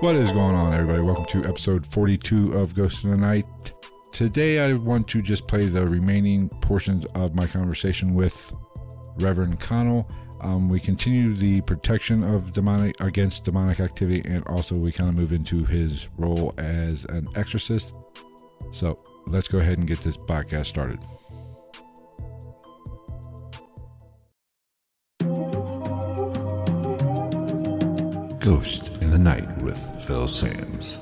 What is going on, everybody? Welcome to episode 42 of Ghost in the Night. Today, I want to just play the remaining portions of my conversation with Reverend Connell. Um, we continue the protection of demonic against demonic activity, and also we kind of move into his role as an exorcist. So let's go ahead and get this podcast started. Ghost in the Night with Phil Sams.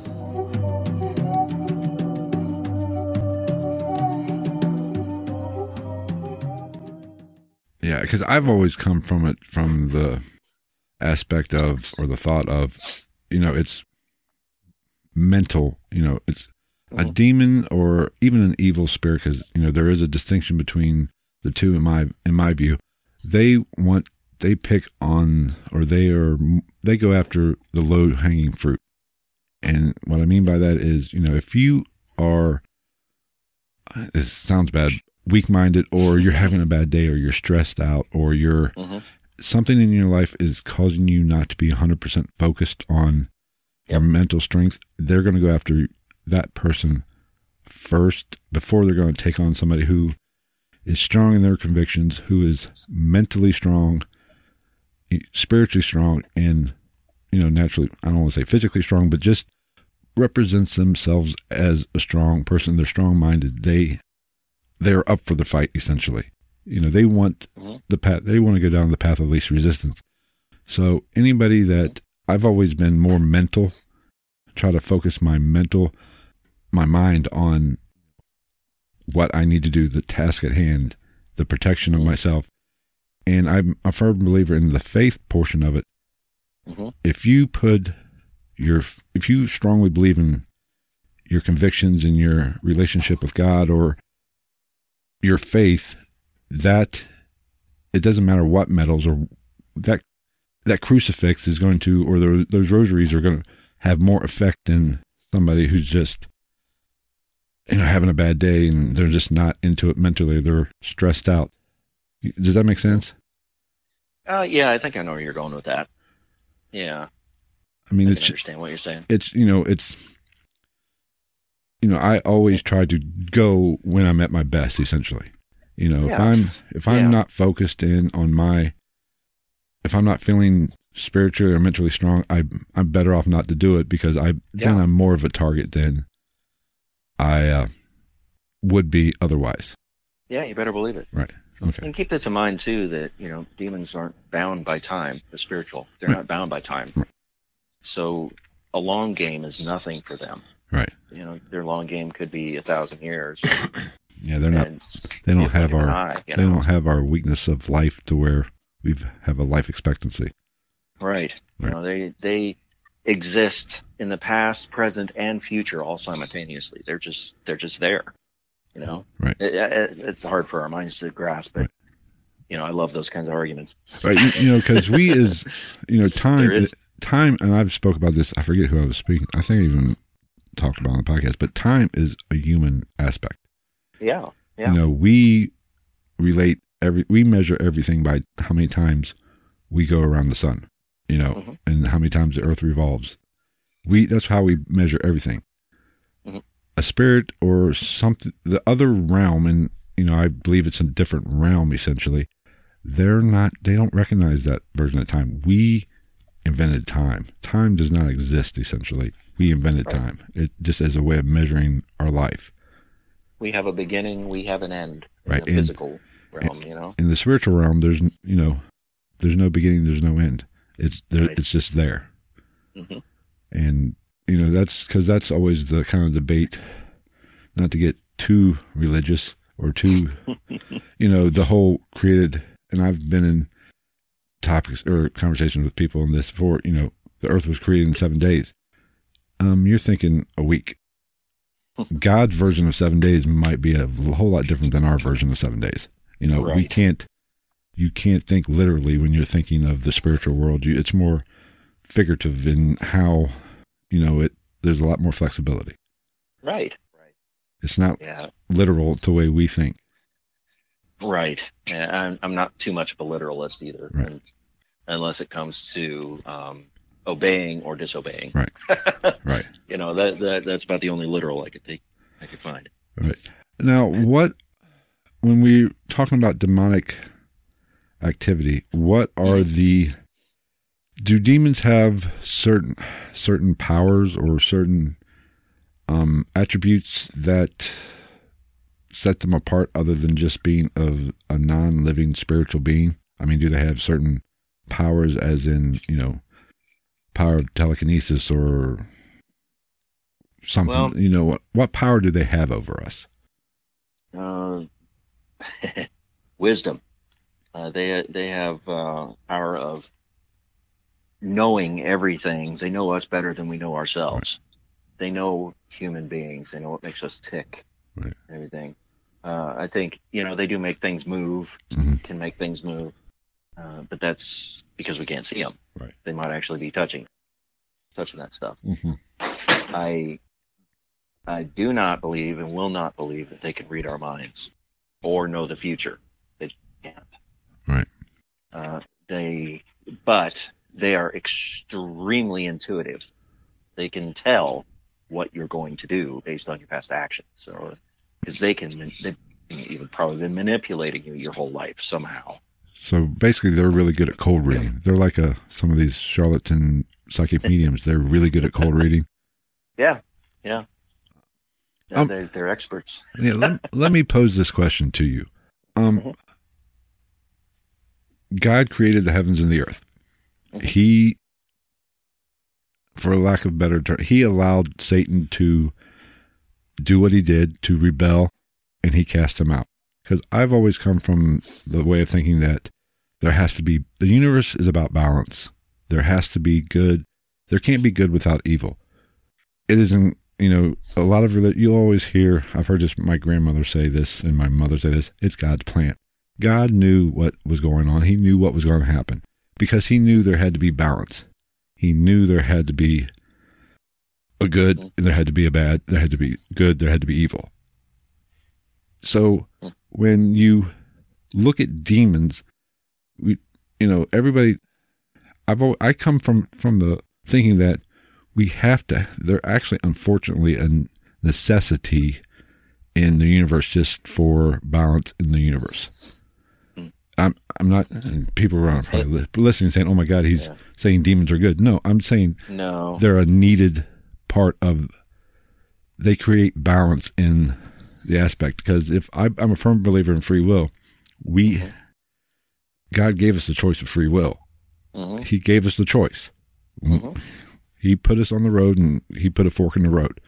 Yeah, because I've always come from it from the aspect of or the thought of, you know, it's mental. You know, it's a uh-huh. demon or even an evil spirit. Because you know there is a distinction between the two in my in my view. They want they pick on or they are they go after the low hanging fruit. And what I mean by that is, you know, if you are it sounds bad, weak minded or you're having a bad day or you're stressed out or you're Mm-hmm. something in your life is causing you not to be 100% focused on your mental strength, they're going to go after that person first before they're going to take on somebody who is strong in their convictions, who is mentally strong, spiritually strong, and, you know, naturally, I don't want to say physically strong, but just represents themselves as a strong person. They're strong minded. They, they're up for the fight, essentially. You know, they want Mhm. the path, they want to go down the path of least resistance. So anybody that I've always been more mental, try to focus my mental, my mind on what I need to do, the task at hand, the protection of myself. And I'm a firm believer in the faith portion of it. hmm If you put your, if you strongly believe in your convictions and your relationship with God or your faith, that it doesn't matter what medals or that that crucifix is going to or those, those rosaries are going to have more effect than somebody who's just you know having a bad day and they're just not into it mentally. They're stressed out does that make sense Uh, yeah, I think I know where you're going with that. Yeah, i mean I it's understand what you're saying. it's you know it's you know i always try to go when i'm at my best essentially you know if i'm if i'm Yeah. not focused in on my if i'm not feeling spiritually or mentally strong i i'm better off not to do it because i then i'm more of a target than i uh, would be otherwise Yeah, you better believe it. right okay And keep this in mind too that you know demons aren't bound by time. They're spiritual. They're Right. not bound by time. Right. So a long game is nothing for them. right You know, their long game could be a thousand years. yeah they're not they don't have our eye, they know? don't have our weakness of life to where we have a life expectancy Right. You know, they they exist in the past, present, and future all simultaneously. They're just they're just there. You know, Right. It, it, it's hard for our minds to grasp, but Right. you know, I love those kinds of arguments. right you, you know because we is, you know time is- time and i've spoke about this i forget who i was speaking i think i even talked about on the podcast but time is a human aspect Yeah. Yeah. you know we relate every we measure everything by how many times we go around the sun you know Mhm. and how many times the earth revolves we that's how we measure everything. A spirit or something the other realm and you know i believe it's a different realm essentially. They're not they don't recognize that version of time. We invented time. Time does not exist essentially. We invented Right. time. It just as a way of measuring our life. We have a beginning, we have an end in Right, the and- physical realm, you know. in the spiritual realm there's you know there's no beginning there's no end. It's there Right. it's just there. Hmm and you know that's because that's always the kind of debate not to get too religious or too you know the whole created and i've been in topics or conversations with people on this before you know the earth was created in seven days. Um, you're thinking a week. God's version of seven days might be a whole lot different than our version of seven days. You know, we can't, you can't think literally when you're thinking of the spiritual world. You, it's more figurative in how, you know, it. There's a lot more flexibility. Right. Right. It's not Yeah. literal the way we think. Right. Yeah, I'm, I'm not too much of a literalist either, Right. and, unless it comes to um, obeying or disobeying. Right. Right. You know that, that that's about the only literal I could take I could find. Right. Now, what when we're talking about demonic activity, what are the do demons have certain certain powers or certain um, attributes that set them apart other than just being of a non-living spiritual being? I mean, do they have certain powers as in, you know, power of telekinesis or something, Well- you know, what what power do they have over us? Uh, wisdom. Uh, they they have uh, power of knowing everything. They know us better than we know ourselves. They know human beings. They know what makes us tick. Right. Everything. Uh, I think you know they do make things move. Mhm. Can make things move, uh, but that's because we can't see them. Right. They might actually be touching, touching that stuff. Mm-hmm. I I do not believe and will not believe that they can read our minds or know the future. They can't. Right. Uh, they, but they are extremely intuitive. They can tell what you're going to do based on your past actions. So, because they can, they've even probably been manipulating you your whole life somehow. So basically, they're really good at cold reading. They're like a some of these charlatan psychic mediums. They're really good at cold reading. Yeah, yeah. Yeah, Um, they're, they're experts. Yeah, let, let me pose this question to you. Um, Mhm. God created the heavens and the earth. He, for lack of better term, he allowed Satan to do what he did to rebel, and he cast him out. Because I've always come from the way of thinking that there has to be the universe is about balance. There has to be good. There can't be good without evil. It isn't. You know, a lot of you'll always hear. I've heard this. My grandmother say this, and my mother say this. It's God's plan. God knew what was going on. He knew what was going to happen because he knew there had to be balance. He knew there had to be a good, and there had to be a bad, there had to be good, there had to be evil. So mm-hmm. when you look at demons, we, you know, everybody, I've I come from from the thinking that we have to. They're actually, unfortunately, a necessity in the universe just for balance in the universe. I'm I'm not. People around probably li- listening saying, "Oh my God, he's Yeah. saying demons are good." No, I'm saying No. they're a needed part of. They create balance in the aspect because if I, I'm a firm believer in free will, we God gave us the choice of free will. Mhm. He gave us the choice. Mhm. He put us on the road and he put a fork in the road.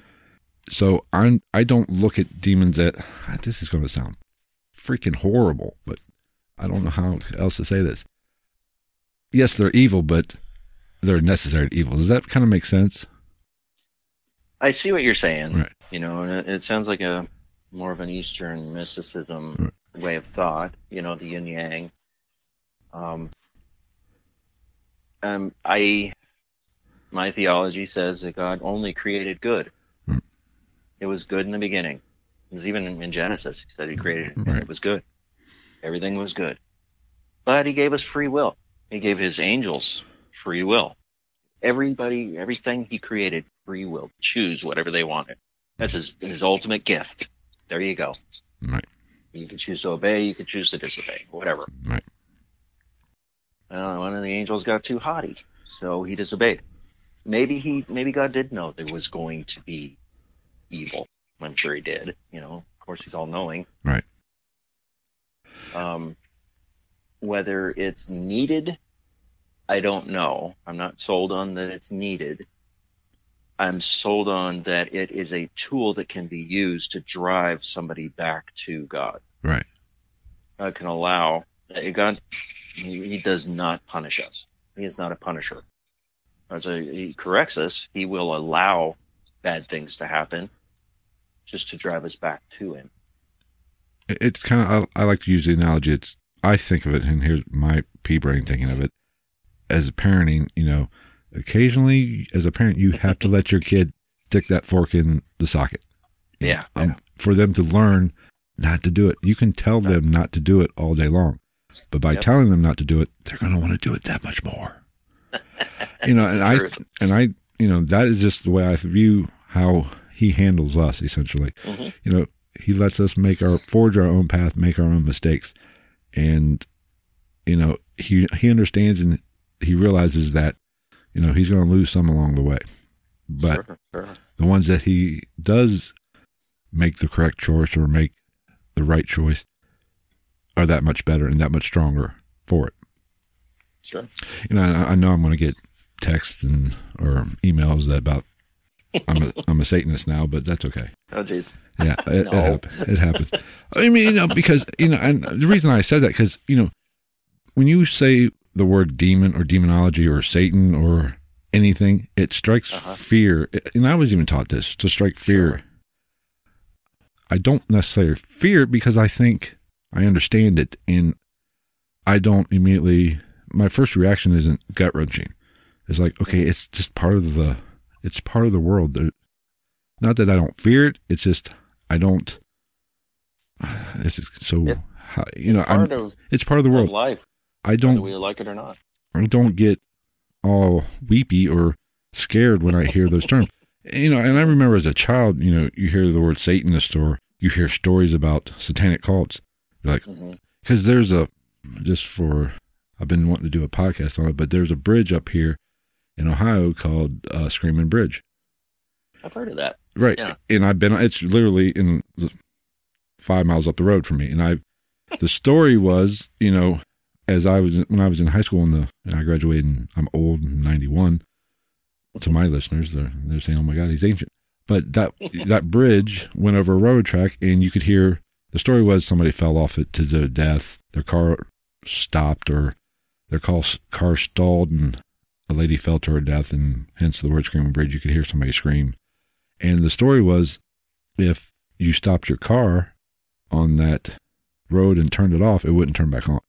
So I'm I don't look at demons at this is going to sound freaking horrible, but I don't know how else to say this. Yes, they're evil, but they're necessary evil. Does that kind of make sense? I see what you're saying. Right. You know, and it, it sounds like a more of an Eastern mysticism way of thought. You know, the yin yang. Um, um, I, my theology says that God only created good. Hmm. It was good in the beginning. It was even in, Genesis. He said He created it, and it was good. Everything was good. But He gave us free will. He gave His angels free will. Everybody, everything He created, free will. Choose whatever they wanted. That's His His ultimate gift. There you go. Right. You can choose to obey. You can choose to disobey. Whatever. Right. Uh, one of the angels got too haughty, so he disobeyed. Maybe he, maybe God did know there was going to be evil. I'm sure he did. You know, of course, he's all knowing. Right. Um, whether it's needed, I don't know. I'm not sold on that it's needed. I'm sold on that it is a tool that can be used to drive somebody back to God. Right. uh, can allow God. He, he does not punish us. He is not a punisher. as a, he corrects us, he will allow bad things to happen just to drive us back to him. It's kind of I, I like to use the analogy. It's I think of it, and here's my pea brain thinking of it as parenting. You know, occasionally as a parent, you have to let your kid stick that fork in the socket. Yeah, um, yeah. for them to learn not to do it. You can tell them not to do it all day long, but by Yep. telling them not to do it, they're going to want to do it that much more. you know, and I and I, you know, that is just the way I view how he handles us. Essentially, Mhm. you know, he lets us make our forge our own path, make our own mistakes, and you know, he he understands and he realizes that you know he's going to lose some along the way, but Sure, sure. the ones that he does make the correct choice or make the right choice are that much better and that much stronger for it. Sure. You know, I, I know I'm going to get texts and or emails that about I'm a I'm a Satanist now, but that's okay. Oh, jeez. Yeah, it, No. it, happens. it happens. I mean, you know, because you know, and the reason I said that because you know, when you say the word demon or demonology or Satan or anything, it strikes Uh-huh. fear. And I was even taught this to strike fear. Sure. I don't necessarily fear because I think I understand it, and I don't immediately. My first reaction isn't gut wrenching. It's like, okay, it's just part of the. It's part of the world. Not that I don't fear it. It's just I don't. This is so. How, you know, I'm, Part of, it's part of the of world. life, I don't. we like it or not. I don't get all weepy or scared when I hear those terms. You know, and I remember as a child, you know, you hear the word Satanist or you hear stories about satanic cults. You're like, mm-hmm. because there's a, just for, I've been wanting to do a podcast on it, but there's a bridge up here in Ohio called uh, Screaming Bridge. I've heard of that. Right. Yeah. And I've been, it's literally in five miles up the road from me. And I, the story was, you know, as I was, when I was in high school in the, and I graduated and I'm old, 91 to my listeners, they're, they're saying, oh my God, he's ancient. But that, that bridge went over a railroad track and you could hear, the story was somebody fell off it to their death. Their car stopped or their car, car stalled and a lady fell to her death and hence the word screaming bridge. You could hear somebody scream. And the story was if you stopped your car on that road and turned it off, it wouldn't turn back on.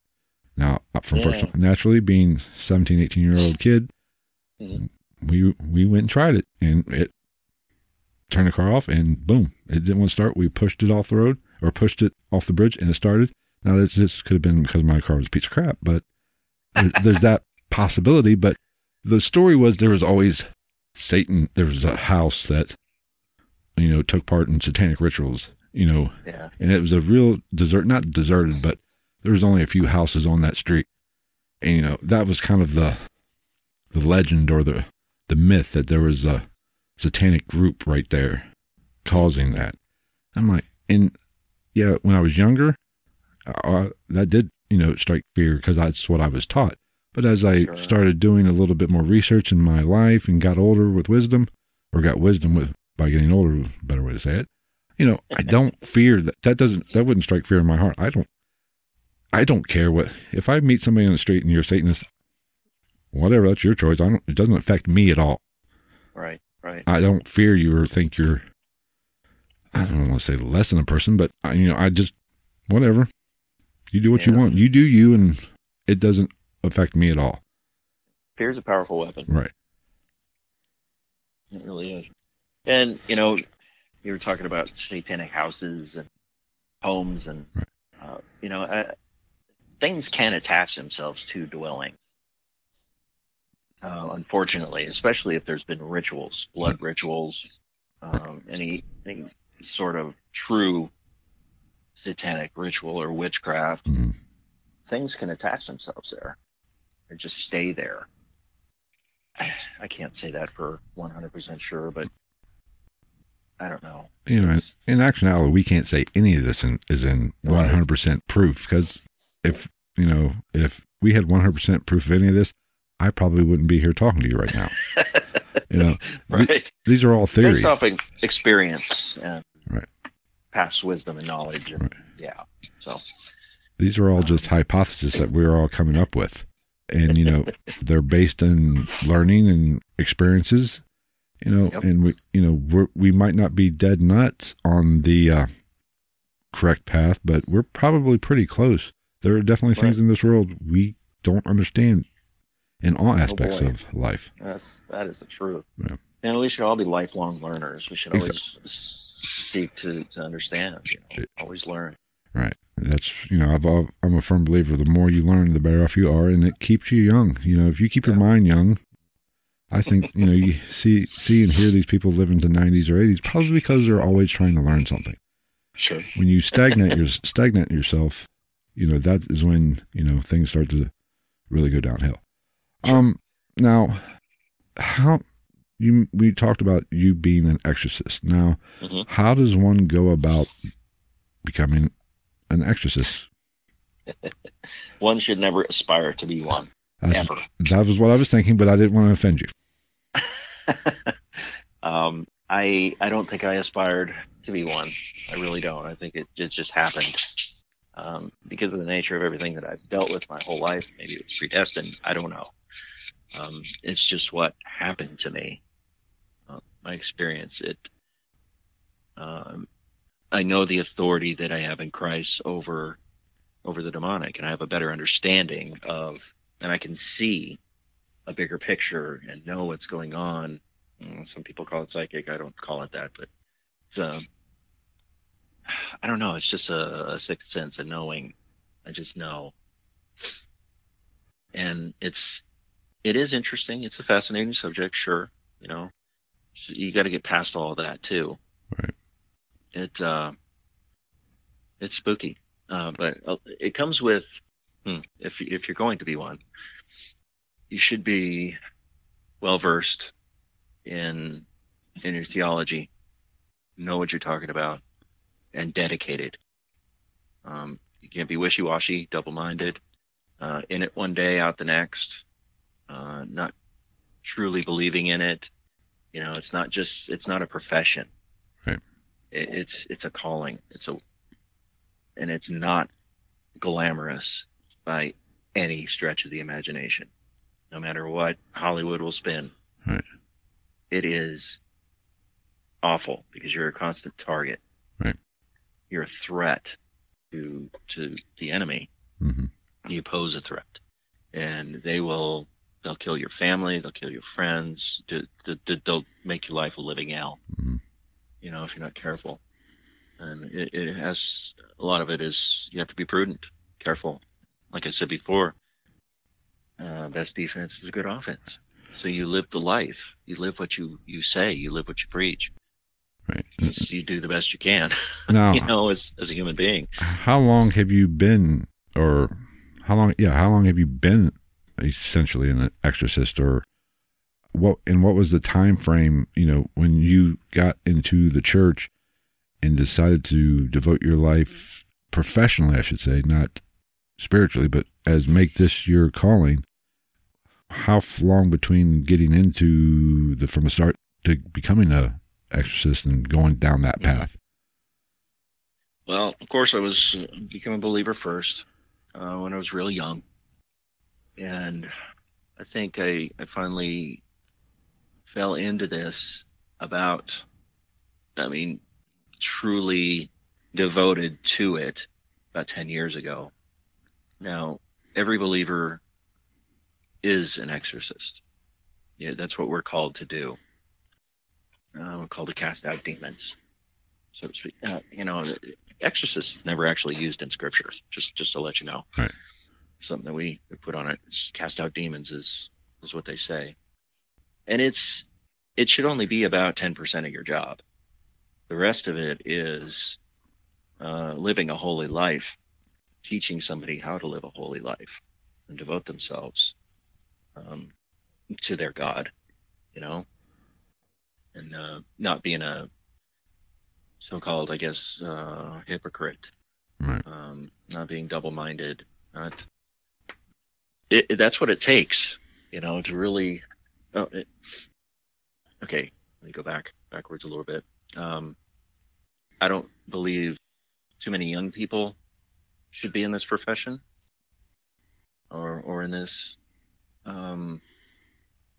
Now, uh, from Yeah. personal, naturally being 17, 18 year old kid, Mhm. we we went and tried it and it turned the car off and boom, it didn't want to start. We pushed it off the road or pushed it off the bridge and it started. Now, this, this could have been because my car was a piece of crap, but there's that possibility. But the story was there was always Satan, there was a house that, you know, took part in satanic rituals, you know, Yeah. and it was a real desert, not deserted, but there was only a few houses on that street. And, you know, that was kind of the, the legend or the, the myth that there was a satanic group right there causing that. I'm like, and yeah, when I was younger, uh, that did, you know, strike fear because that's what I was taught. But as I Sure. started doing a little bit more research in my life and got older with wisdom, or got wisdom with by getting older, better way to say it, you know, I don't fear that. That doesn't that wouldn't strike fear in my heart. I don't. I don't care what if I meet somebody on the street and you're a Satanist, whatever. That's your choice. I don't. It doesn't affect me at all. Right. Right. I don't fear you or think you're. I don't want to say less than a person, but I, you know, I just whatever. You do what you want. You do you, and it doesn't affect me at all. Fear is a powerful weapon. Right. It really is. And you know, you were talking about satanic houses and homes, and Right. uh, you know, uh, things can attach themselves to dwellings. Uh, unfortunately, especially if there's been rituals, blood rituals, um, any, any sort of true satanic ritual or witchcraft, Mm. things can attach themselves there and just stay there. I can't say that for 100% sure, but I don't know. You know, in, It's- in actuality, we can't say any of this in, is in 100% proof because if, you know, if we had 100% proof of any of this, I probably wouldn't be here talking to you right now. You know, right. these are all theories. Based off of experience and Right. past wisdom and knowledge. And, Right. Yeah. So, These are all just hypotheses that we're all coming up with. And you know they're based on learning and experiences. You know, Yep. and we you know we're, we might not be dead nuts on the uh, correct path, but we're probably pretty close. There are definitely things in this world we don't understand in all aspects boy. of life. That's that is the truth. Yeah. And we should all be lifelong learners. We should always s- seek to, to understand. You know, always learn. Right. That's you know I've I'm a firm believer. The more you learn, the better off you are, and it keeps you young. You know, if you keep your mind young, I think you know you see see and hear these people live into 90s or 80s probably because they're always trying to learn something. Sure. When you stagnate your stagnate yourself, you know that is when you know things start to really go downhill. Um. Now, how you we talked about you being an exorcist. Now, Mhm. how does one go about becoming an exorcist? One should never aspire to be one. That's- Ever. That was what I was thinking, but I didn't want to offend you. um, I I don't think I aspired to be one. I really don't. I think it, it just happened um, because of the nature of everything that I've dealt with my whole life. Maybe it was predestined. I don't know. Um, it's just what happened to me. Uh, my experience. It. Um, I know the authority that I have in Christ over over the demonic, and I have a better understanding of, and I can see a bigger picture and know what's going on. Mm, Some people call it psychic. I don't call it that, but it's um, I don't know. It's just a, a sixth sense, a knowing. I just know, and it's it is interesting. It's a fascinating subject, sure. You know, you got to get past all of that too. Right. It uh, it's spooky, uh, but uh, it comes with hmm, if if you're going to be one, you should be well versed in in your theology, know what you're talking about, and dedicated. Um, you can't be wishy washy, double minded, uh, in it one day, out the next, uh, not truly believing in it. You know, it's not just it's not a profession. It's it's a calling. It's a and it's not glamorous by any stretch of the imagination. No matter what Hollywood will spin. Right. It is awful because you're a constant target. Right. You're a threat to to the enemy. hmm You pose a threat, and they will they'll kill your family, they'll kill your friends, th- th- th- they'll make your life a living hell. Mhm. You know, if you're not careful, and it, it has a lot of it is you have to be prudent, careful. Like I said before, uh, best defense is a good offense. So you live the life. You live what you, you say. You live what you preach. Right. You do the best you can, Now, you know, as, as a human being. how long have you been, or how long? Yeah, how long have you been essentially an exorcist, or what? And what was the time frame? You know, when you got into the church and decided to devote your life professionally, I should say, not spiritually, but as make this your calling. How long between getting into the from the start to becoming a exorcist and going down that path? Well, of course, I was uh, became a believer first uh, when I was really young, and I think I, I finally fell into this about, I mean, truly devoted to it about ten years ago. Now, every believer is an exorcist. Yeah, that's what we're called to do. Uh, we're called to cast out demons, so to speak. Uh, you know, exorcist is never actually used in scriptures. Just just to let you know, Right. something that we, put on it. Cast out demons is is what they say, and it's it should only be about ten percent of your job. The rest of it is uh, living a holy life, teaching somebody how to live a holy life and devote themselves um, to their God, you know, and uh, not being a so-called, I guess, uh, hypocrite, Right. um, not being double-minded, not. It, it- that's what it takes, you know, to really. Oh, it, okay, let me go back backwards a little bit. Um, I don't believe too many young people should be in this profession or or in this um,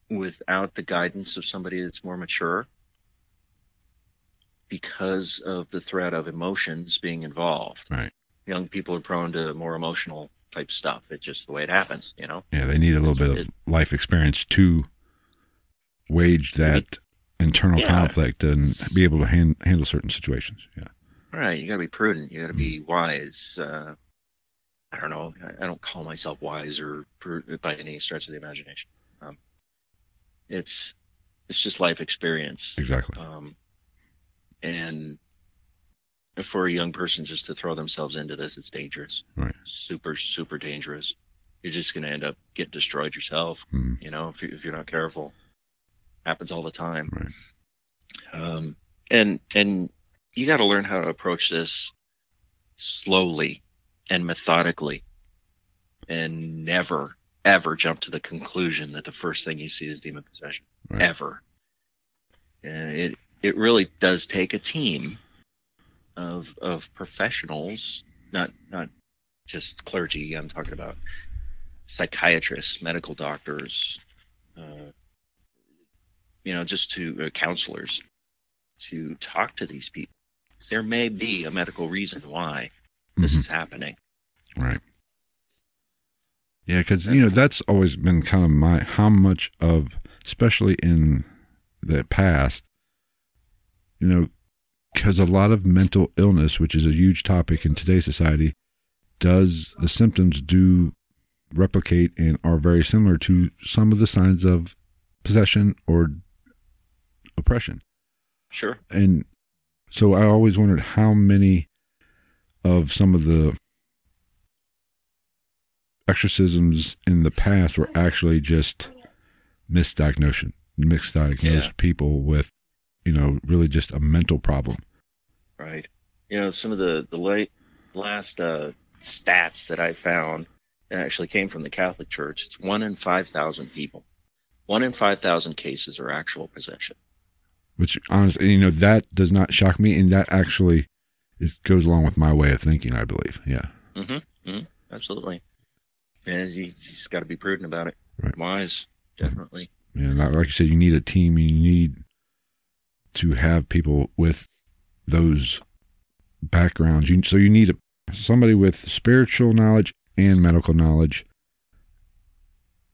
without the guidance of somebody that's more mature because of the threat of emotions being involved. Right. Young people are prone to more emotional type stuff. It's just the way it happens, you know? Yeah, they need a little It's- bit of life experience to wage that internal Yeah. conflict and be able to hand, handle certain situations. Yeah. All right, you got to be prudent. You got to be wise. Uh, I don't know. I, I don't call myself wise or pru- by any stretch of the imagination. Um, it's it's just life experience. Exactly. Um, and for a young person just to throw themselves into this, it's dangerous. Right. Super, super dangerous. You're just going to end up getting destroyed yourself. Mhm. You know, if, you, if you're not careful, happens all the time. Right. Um, and and you got to learn how to approach this slowly and methodically, and never ever jump to the conclusion that the first thing you see is demon possession. Right. Ever. And it it really does take a team of of professionals, not not just clergy. I'm talking about psychiatrists, medical doctors, uh, you know, just to uh, counselors to talk to these people. There may be a medical reason why this Mhm. is happening. Right. Yeah, because you know that's always been kind of my how much of, especially in the past, you know, because a lot of mental illness, which is a huge topic in today's society, does the symptoms do replicate and are very similar to some of the signs of possession or oppression. Sure. And so I always wondered how many of some of the exorcisms in the past were actually just misdiagnosed, misdiagnosed Yeah. people with, you know, really just a mental problem. Right. You know, some of the the late last uh, stats that I found actually came from the Catholic Church. It's one in five thousand people. One in five thousand cases are actual possession. Which honestly, you know, that does not shock me, and that actually is, goes along with my way of thinking. I believe, yeah, Mm-hmm. hmm Absolutely. And you, just got to be prudent about it. Right. Wise, definitely. yeah. Like you said, you need a team. You need to have people with those backgrounds. You, so you need a, somebody with spiritual knowledge and medical knowledge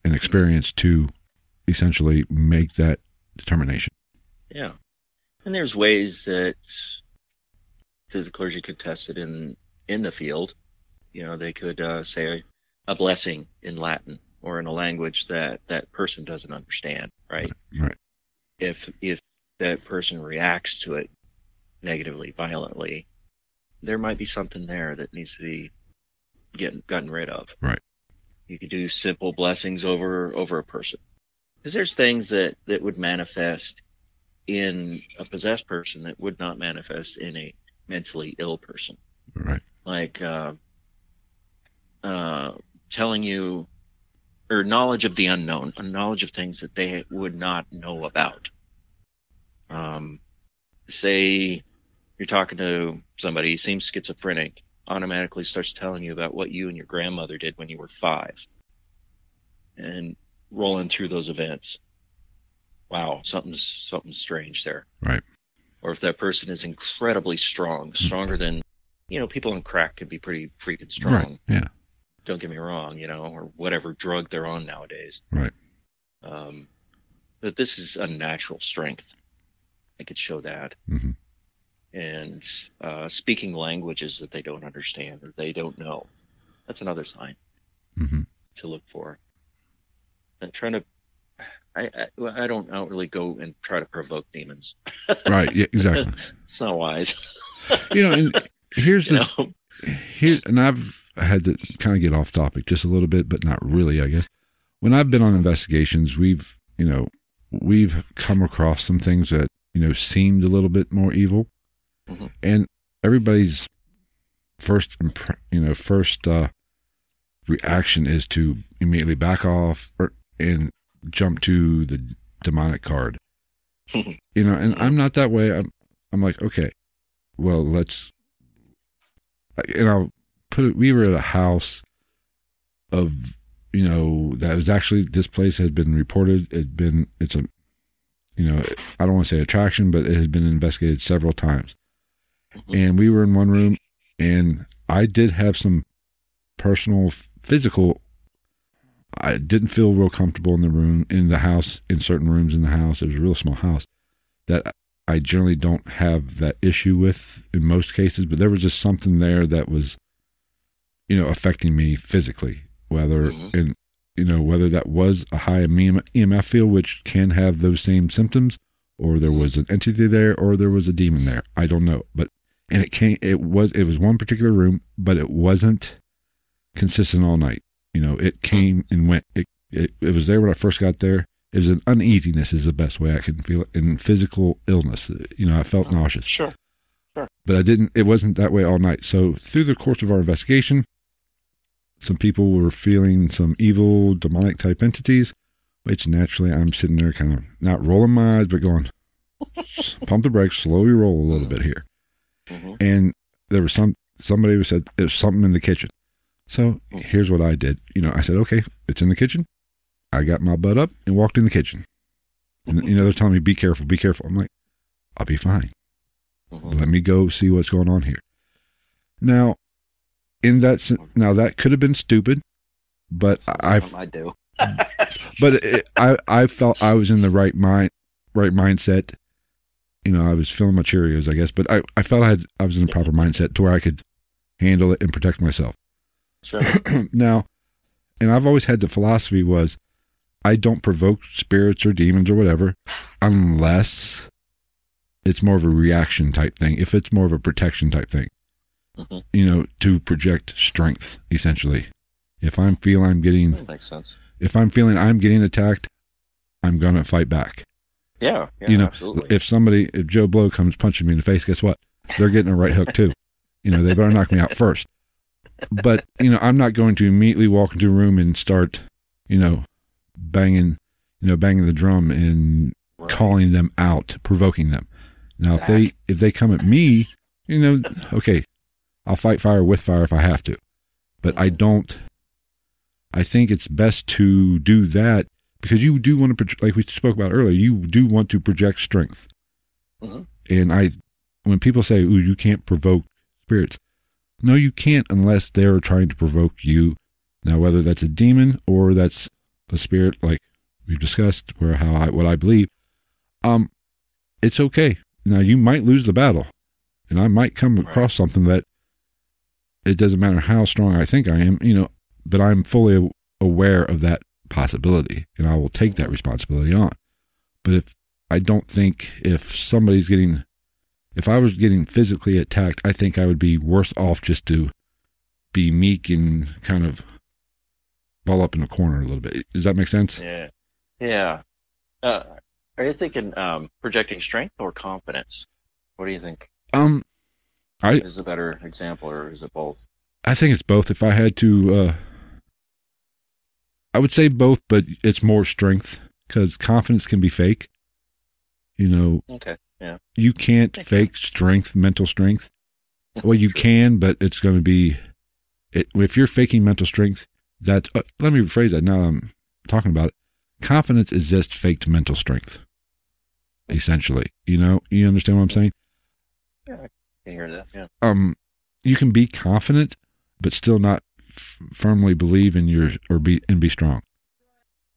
and experience to essentially make that determination. Yeah. And there's ways that the clergy could test it in in the field. You know, they could uh, say a, blessing in Latin or in a language that that person doesn't understand, right? Right. If if that person reacts to it negatively, violently, there might be something there that needs to be getting gotten rid of. Right. You could do simple blessings over over a person. Because there's things that that would manifest in a possessed person that would not manifest in a mentally ill person. Right. Like uh, uh, telling you, or knowledge of the unknown, a knowledge of things that they would not know about. Um, say you're talking to somebody, he seems schizophrenic, automatically starts telling you about what you and your grandmother did when you were five. And rolling through those events. Wow, something's something's strange there. Right. Or if that person is incredibly strong, stronger than you know, people on crack can be pretty freaking strong. Right. Yeah. Don't get me wrong, you know, or whatever drug they're on nowadays. Right. Um, but this is unnatural strength. I could show that. hmm And uh, speaking languages that they don't understand or they don't know. That's another sign hmm to look for. And trying to, I, I, I don't outwardly go and try to provoke demons. Right. Yeah. Exactly. It's not wise. you know, and here's the know? here, and I've had to kind of get off topic just a little bit, but not really, I guess. When I've been on investigations, we've, you know, we've come across some things that, you know, seemed a little bit more evil. Mhm. And everybody's first, impre- you know, first uh, reaction is to immediately back off or, and jump to the demonic card. you know, and I'm not that way. I'm, I'm like, okay, well, let's, and I'll put it, we were at a house of, you know, that was actually this place had been reported. it had been it's a, you know, I don't want to say attraction, but it has been investigated several times. Mm-hmm. And we were in one room, and I did have some personal physical. I didn't feel real comfortable in the room, in the house, in certain rooms in the house. It was a real small house that I generally don't have that issue with in most cases, but there was just something there that was, you know, affecting me physically, whether Mhm. in, you know, whether that was a high EMF field, which can have those same symptoms, or there was an entity there, or there was a demon there. I don't know, but and it came. It was it was one particular room, but it wasn't consistent all night. You know, it came and went. It it, it was there when I first got there. It was an uneasiness is the best way I can feel it, and physical illness. You know, I felt nauseous, Sure. sure. but I didn't. It wasn't that way all night. So through the course of our investigation, some people were feeling some evil, demonic type entities, which naturally I'm sitting there kind of not rolling my eyes, but going, pump the brakes, slowly roll a little bit here. Mhm. And there was some somebody who said there's something in the kitchen. So here's what I did. You know, I said, okay, it's in the kitchen. I got my butt up and walked in the kitchen. And you know, they're telling me, be careful, be careful. I'm like, I'll be fine. Mhm. Let me go see what's going on here. Now, in that now that could have been stupid, but I I do. but it, I I felt I was in the right mind right mindset. You know, I was feeling my Cheerios, I guess, but I, I felt I had I was in the proper mindset to where I could handle it and protect myself. Sure. now, and I've always had the philosophy was I don't provoke spirits or demons or whatever unless it's more of a reaction type thing. If it's more of a protection type thing, Mhm. you know, to project strength essentially. If I'm feel I'm getting That makes sense. if I'm feeling I'm getting attacked, I'm gonna fight back. Yeah. yeah you know, absolutely. if somebody if Joe Blow comes punching me in the face, guess what? They're getting a right hook too. You know, they better knock me out first. But you know, I'm not going to immediately walk into a room and start, you know, banging, you know, banging the drum and Right. calling them out, provoking them. Now, if they if they come at me, you know, okay, I'll fight fire with fire if I have to, but I don't. I think it's best to do that because you do want to, like we spoke about earlier, you do want to project strength. Mhm. And I, when people say, "Ooh, you can't provoke spirits," no, you can't unless they're trying to provoke you. Now, whether that's a demon or that's a spirit, like we've discussed, where how I what I believe, um, it's okay. Now you might lose the battle, and I might come Right. across something that it doesn't matter how strong I think I am, you know, but I'm fully aware of that possibility, and I will take that responsibility on. But if I don't think if somebody's getting, if I was getting physically attacked, I think I would be worse off just to be meek and kind of ball up in a corner a little bit. Does that make sense? Yeah. Yeah. Uh, are you thinking um, projecting strength or confidence? What do you think Um, I is a better example, or is it both? I think it's both. If I had to, uh, I would say both, but it's more strength because confidence can be fake. You know, Okay. Yeah. you can't Okay. fake strength, mental strength. Well, you can, but it's going to be, it, if you're faking mental strength, that, uh, let me rephrase that now that I'm talking about it. Confidence is just faked mental strength, essentially. You know, you understand what I'm saying? Yeah, I Can you hear that? Yeah. um you can be confident but still not f- firmly believe in your or be and be strong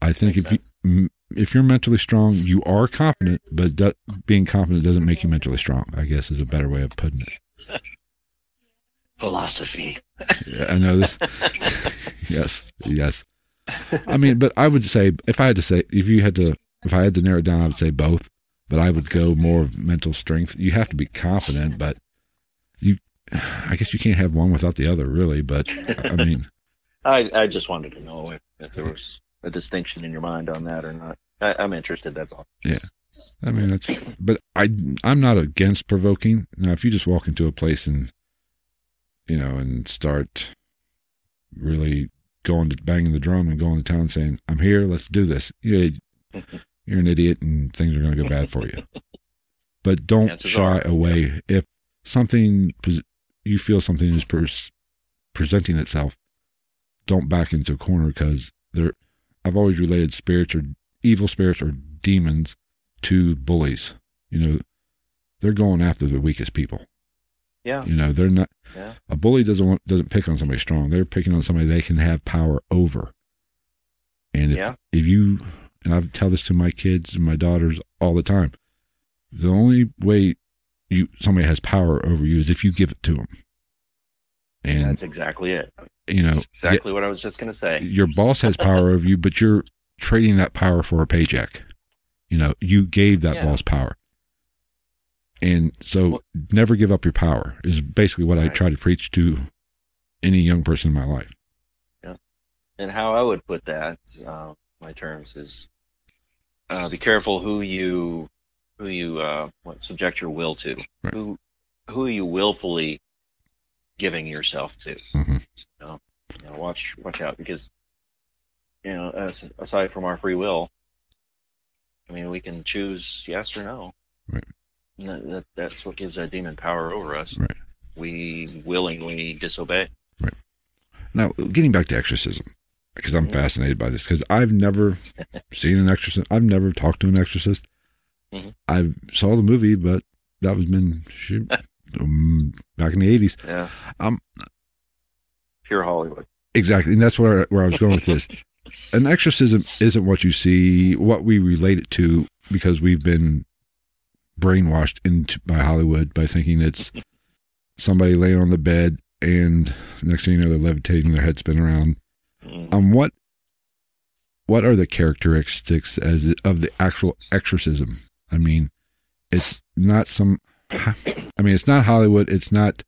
i think Makes if you m- if you're mentally strong you are confident but being confident doesn't make you mentally strong i guess is a better way of putting it. Philosophy. Yeah, i know this. Yes yes. I mean but i would say if i had to say if you had to if i had to narrow it down i would say both but i would go more of mental strength. You have to be confident but you i guess you can't have one without the other really but i mean. I I just wanted to know if, if there was a distinction in your mind on that or not. I, I'm interested. That's all. Yeah. I mean, that's, but I, I'm not against provoking. Now, if you just walk into a place and, you know, and start really going to banging the drum and going to town saying, I'm here, let's do this. Yeah, you're an idiot and things are going to go bad for you. But don't Chances shy are. away. If something, you feel something is pres- presenting itself, don't back into a corner because they're I've always related spirits or evil spirits or demons to bullies. You know, they're going after the weakest people. Yeah. You know, they're not Yeah. a bully doesn't want doesn't pick on somebody strong. They're picking on somebody they can have power over. And if Yeah. if you and I tell this to my kids and my daughters all the time, the only way you somebody has power over you is if you give it to them. And That's exactly it. you know, Exactly what I was just going to say. your boss has power over you, but you're trading that power for a paycheck. You know, you gave that Yeah. boss power. And so Well- never give up your power is basically what I try to preach to any young person in my life. Yeah. And how I would put that, uh, my terms is, uh, be careful who you, who you, uh, what subject your will to. Right. Who, who you willfully giving yourself to? hmm You know, watch, watch out because, you know, as, aside from our free will, I mean, we can choose yes or no. Right. That, that, that's what gives that demon power over us. Right. We willingly disobey. Right. Now, getting back to exorcism, because I'm Mhm. fascinated by this, because I've never seen an exorcist. I've never talked to an exorcist. Mhm. I saw the movie, but that was been shoot, um, back in the 80s. Yeah. Um, Pure Hollywood. Exactly, and that's where where I was going with this. An exorcism isn't what you see, what we relate it to, because we've been brainwashed into by Hollywood by thinking it's somebody laying on the bed and next thing you know they're levitating, their head spinning around. Mm. Um, what what are the characteristics as of the actual exorcism? I mean, it's not some. I mean, it's not Hollywood. It's not.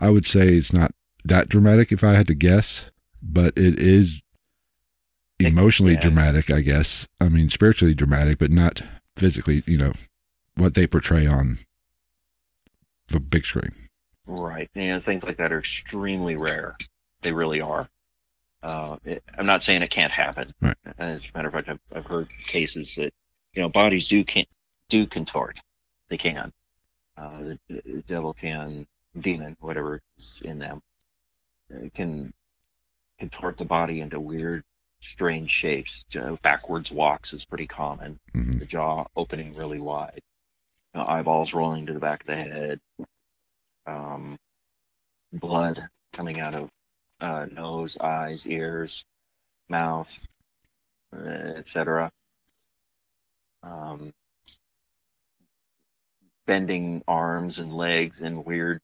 I would say it's not that dramatic if I had to guess, but it is emotionally yeah. dramatic. I guess. I mean, spiritually dramatic, but not physically. You know, what they portray on the big screen. Right. You know, things like that are extremely rare. They really are. Uh, it, I'm not saying it can't happen. Right. As a matter of fact, I've, I've heard cases that you know bodies do can do contort. They can. Uh, the, the devil can, demon, whatever is in them, uh, can contort the body into weird, strange shapes. Backwards walks is pretty common. hmm the jaw opening really wide, you know, eyeballs rolling to the back of the head, um, blood coming out of uh, nose, eyes, ears, mouth, uh, etc. Um, bending arms and legs in weird,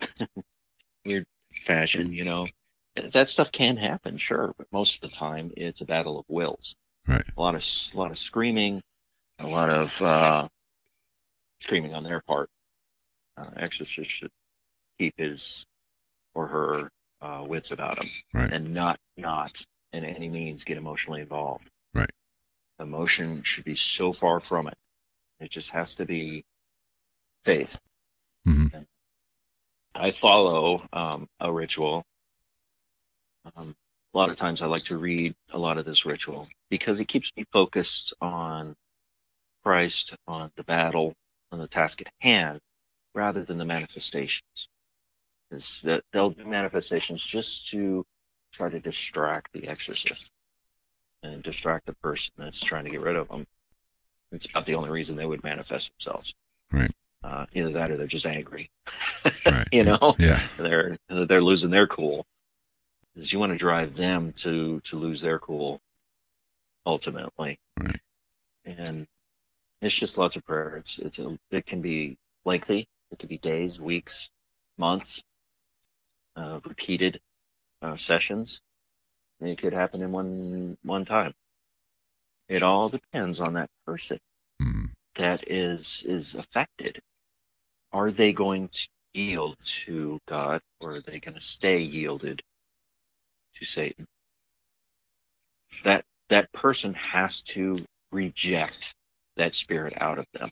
weird fashion. You know, that stuff can happen, sure, but most of the time it's a battle of wills. Right. A lot of a lot of screaming, a lot of uh, screaming on their part. Uh, exorcist should keep his or her uh, wits about him, Right. and not not in any means get emotionally involved. Right. Emotion should be so far from it. It just has to be faith. Mhm. I follow um, a ritual. Um, a lot of times I like to read a lot of this ritual because it keeps me focused on Christ, on the battle, on the task at hand, rather than the manifestations. Is that they'll do manifestations just to try to distract the exorcist and distract the person that's trying to get rid of them. It's about the only reason they would manifest themselves. Right. Uh, either that or they're just angry. Right. you know, Yeah. they're they're losing their cool. Is you want to drive them to to lose their cool, ultimately. Right. And it's just lots of prayer. It's it's a, it can be lengthy. It could be days, weeks, months, uh, repeated uh, sessions. And it could happen in one one time. It all depends on that person Mhm. that is is affected. Are they going to yield to God, or are they going to stay yielded to Satan? That that person has to reject that spirit out of them.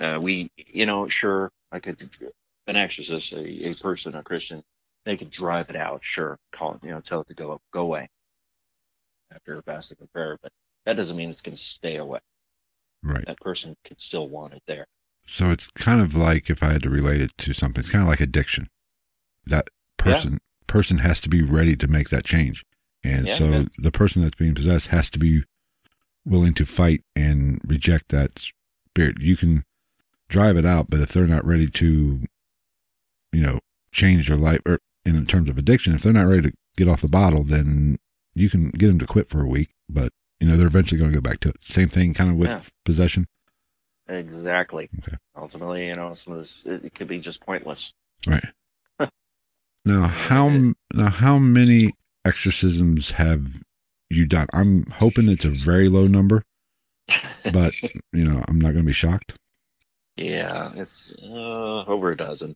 Uh, we, you know, sure, I could, an exorcist, a, a person, a Christian, they could drive it out, sure, call it, you know, tell it to go go away after a fasting and prayer, but that doesn't mean it's going to stay away. Right. That person could still want it there. So it's kind of like if I had to relate it to something, it's kind of like addiction. That person person has to be ready to make that change. And Yeah, so yeah. the person that's being possessed has to be willing to fight and reject that spirit. You can drive it out, but if they're not ready to, you know, change their life or in terms of addiction, if they're not ready to get off the bottle, then you can get them to quit for a week, but you know, they're eventually going to go back to it. Same thing kind of with Yeah. possession. Exactly. Okay. Ultimately, you know, some of this it, it could be just pointless. Right. now, how now how many exorcisms have you done? I'm hoping it's a very low number, but you know, I'm not going to be shocked. yeah, it's uh, over a dozen.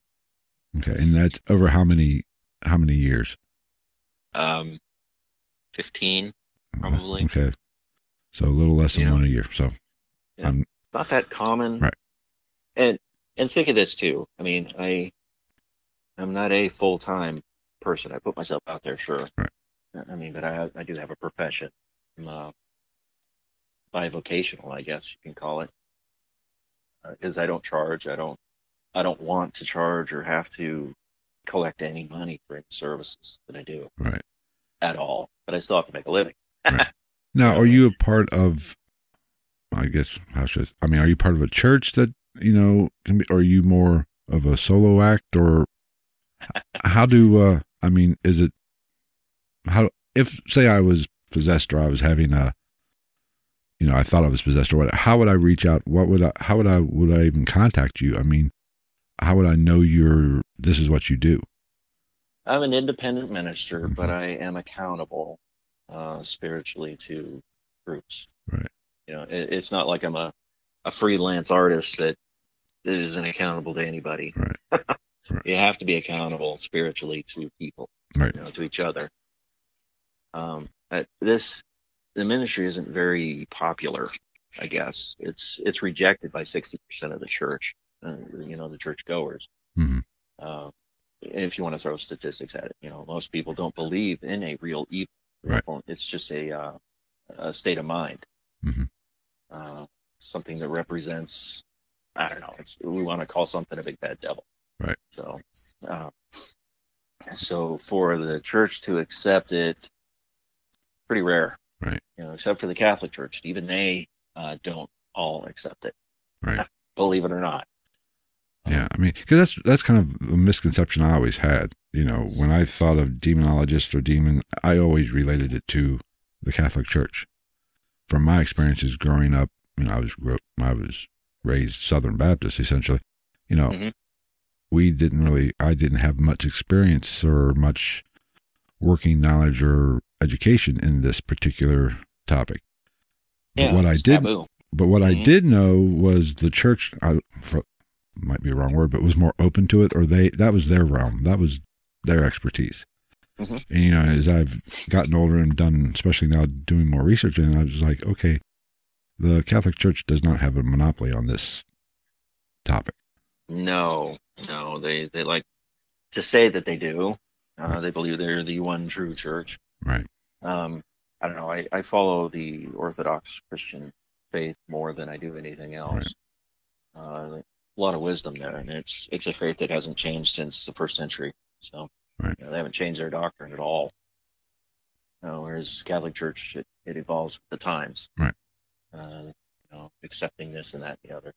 Okay, and that's over how many how many years? Um, fifteen. Probably. Okay, so a little less than Yeah. one a year. So Yeah. I'm not that common. Right. And and think of this too. I mean, I I'm not a full time person. I put myself out there, sure. Right. I mean, but I I do have a profession. I'm uh, bivocational, I guess you can call it, because I don't charge. I don't I don't want to charge or have to collect any money for any services that I do right at all. But I still have to make a living. now. Are you a part of? I guess how should I, I mean? Are you part of a church that you know can be? Or are you more of a solo act, or how do? uh I mean, is it how if say I was possessed or I was having a you know, I thought I was possessed or what how would I reach out? What would I how would I would I even contact you? I mean, how would I know you're this is what you do? I'm an independent minister, Mhm. but I am accountable uh, spiritually to groups. Right. You know, it, it's not like I'm a, a freelance artist that isn't accountable to anybody. Right. Right. You have to be accountable spiritually to people, Right. you know, to each other. Um, uh, this the ministry isn't very popular. I guess it's it's rejected by 60% of the church. Uh, you know, the church goers. Mhm. Uh, if you want to throw statistics at it, you know, most people don't believe in a real evil. Right. It's just a uh, a state of mind. Mhm. Uh, something that represents, I don't know. It's we want to call something a big bad devil. Right. So, uh, so for the church to accept it, pretty rare. Right. You know, except for the Catholic Church, even they uh, don't all accept it. Right. Believe it or not. Yeah, I mean, because that's that's kind of a misconception I always had. You know, when I thought of demonologist or demon, I always related it to the Catholic Church. From my experiences growing up, you know, I was I was raised Southern Baptist essentially. You know, Mhm. we didn't really, I didn't have much experience or much working knowledge or education in this particular topic. But what I did, taboo. but what I Mhm. did know was the church. I, for, might be a wrong word, but was more open to it, or they that was their realm, that was their expertise. Mhm. And you know, as I've gotten older and done, especially now doing more research, and I was like, okay, the Catholic Church does not have a monopoly on this topic. No, no, they they like to say that they do. Uh, they believe they're the one true church. Right. Um, I don't know. I, I follow the Orthodox Christian faith more than I do anything else. Uh, a lot of wisdom there, and it's it's a faith that hasn't changed since the first century. So Right. you know, they haven't changed their doctrine at all. Uh, whereas Catholic Church, it, it evolves with the times. Right. Uh, you know, accepting this and that and the other.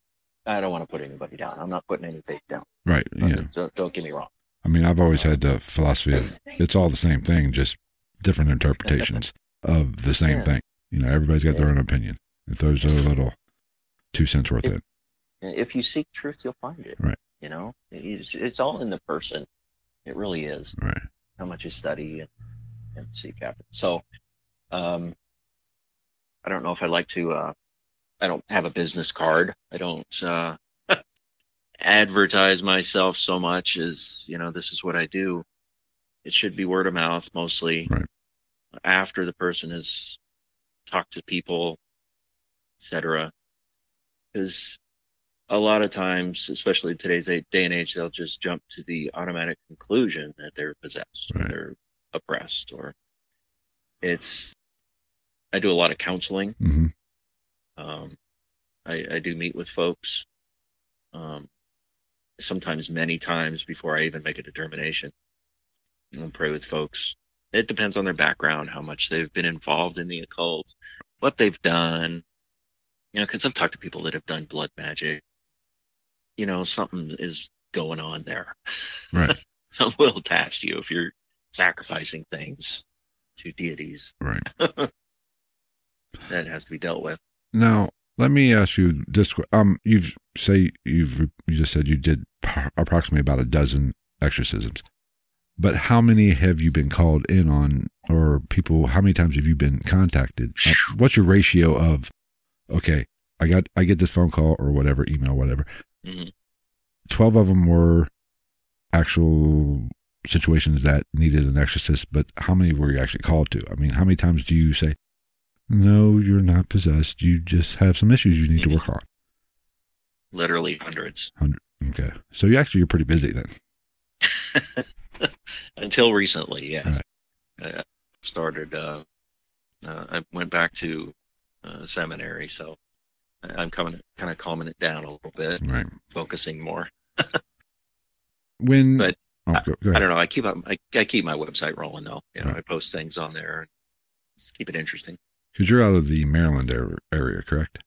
I don't want to put anybody down. I'm not putting any faith down. Right. Yeah. Don't, don't get me wrong. I mean, I've always had the philosophy of it's all the same thing, just different interpretations of the same Yeah. thing. You know, everybody's got their own opinion. If there's a little two cents worth in. If you seek truth, you'll find it. Right. You know, it's, it's all in the person. It really is. Right. How much you study and, and seek after. So, um, I don't know if I'd like to. Uh, I don't have a business card. I don't uh, advertise myself so much as you know. This is what I do. It should be word of mouth mostly. Right. After the person has talked to people, etc. Because a lot of times, especially in today's day and age, they'll just jump to the automatic conclusion that they're possessed, or they're oppressed, or it's. I do a lot of counseling. hmm Um, I, I do meet with folks, um, sometimes many times before I even make a determination. And pray with folks, it depends on their background, how much they've been involved in the occult, what they've done. You know, because I've talked to people that have done blood magic. You know, something is going on there. Right. something will attach to you if you're sacrificing things to deities. Right. that has to be dealt with. Now, let me ask you this: um, you've say you've you just said you did approximately about a dozen exorcisms, but how many have you been called in on, or people? How many times have you been contacted? Uh, what's your ratio of? Okay, I got I get this phone call or whatever, email, whatever. Mhm. Twelve of them were actual situations that needed an exorcist, but how many were you actually called to? I mean, how many times do you say, "No, you're not possessed. You just have some issues you need to work on"? Literally hundreds. Hundred. Okay, so you actually you're pretty busy then. Until recently, yes. I started, uh, uh, I went back to uh, seminary, so I'm coming, kind of calming it down a little bit, Right. focusing more. When But oh, go, go I ahead. don't know. I keep up, I, I keep my website rolling though. You know, Right. I post things on there and just keep it interesting. Because you're out of the Maryland ar- area, correct?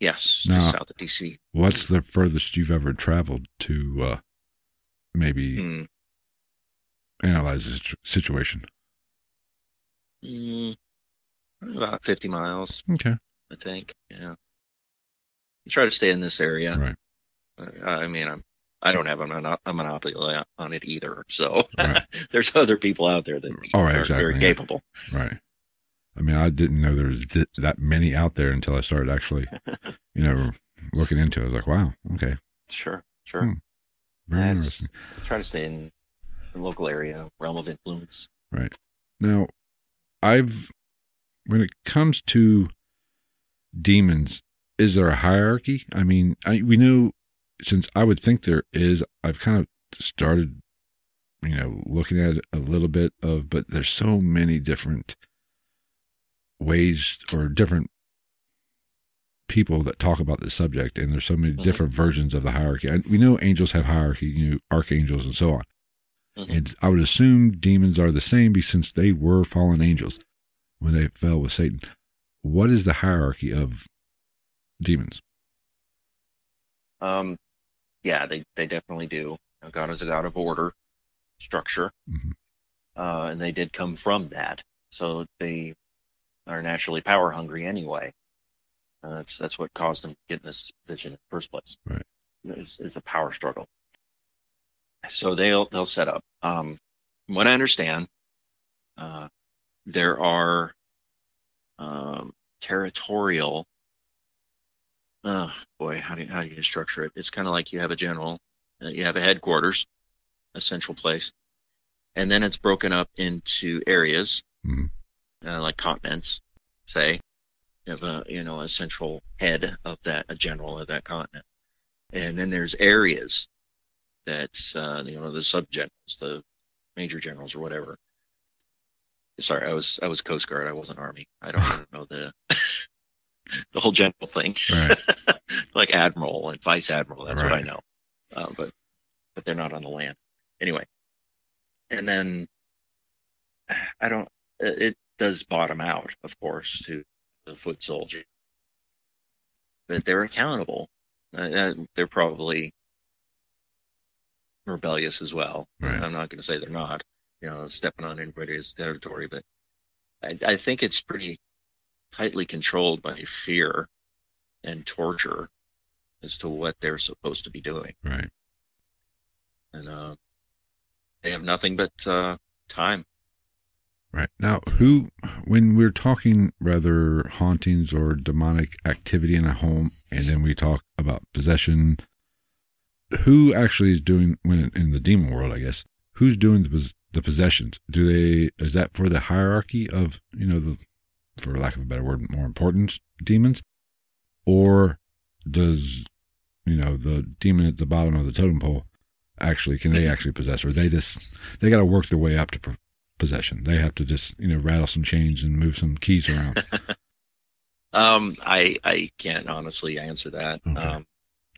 Yes, No. just south of DC. What's the furthest you've ever traveled to uh, maybe Hmm. analyze the situation? Mm, about 50 miles, Okay. I think. Yeah. Try to stay in this area. Right. Uh, I mean, I'm, I don't have a, mono- a monopoly on it either. So Right. there's other people out there that Oh, right, are exactly, very yeah. capable. Right. I mean, I didn't know there was th- that many out there until I started actually, you know, looking into it. I was like, wow, okay, Sure, sure. Hmm. very Yeah, interesting. try to stay in the local area, realm of influence. Right. Now, I've, when it comes to demons, is there a hierarchy? I mean, I, we know, since I would think there is, I've kind of started, you know, looking at it a little bit of, but there's so many different ways or different people that talk about this subject, and there's so many Mhm. different versions of the hierarchy. And we know angels have hierarchy, you know, archangels and so on. Mhm. And I would assume demons are the same because since they were fallen angels when they fell with Satan. What is the hierarchy of demons? Um, yeah, they, they definitely do. God is a God of order, structure, Mhm. uh, and they did come from that. So they are naturally power hungry anyway. Uh, that's that's what caused them to get in this position in the first place. Right. It's, it's a power struggle. So they'll they'll set up. Um, from what I understand, uh, there are um, territorial. Oh boy, how do you, how do you structure it? It's kind of like you have a general, uh, you have a headquarters, a central place, and then it's broken up into areas, Mhm. uh, like continents, say. You have a you know a central head of that, a general of that continent, and then there's areas that's uh, you know the sub generals, the major generals or whatever. Sorry, I was I was Coast Guard. I wasn't Army. I don't know the whole general thing. Right. like admiral and vice admiral. That's what I know. Uh, but but they're not on the land anyway. And then I don't. It it does bottom out, of course, to the foot soldier, but they're accountable. Uh, uh, they're probably rebellious as well. Right. I'm not going to say they're not. You know, stepping on anybody's territory, but I, I think it's pretty tightly controlled by fear and torture as to what they're supposed to be doing. Right. And uh, they have nothing but uh, time. Right. Now, who, when we're talking rather hauntings or demonic activity in a home, and then we talk about possession, who actually is doing, when in the demon world, I guess, who's doing the, the possessions? Do they, is that for the hierarchy of, you know, the, for lack of a better word, more important demons? Or does, you know, the demon at the bottom of the totem pole actually, can they actually possess? Or they just, they got to work their way up to possession. They have to just, you know, rattle some chains and move some keys around. Um, I I can't honestly answer that Okay. um,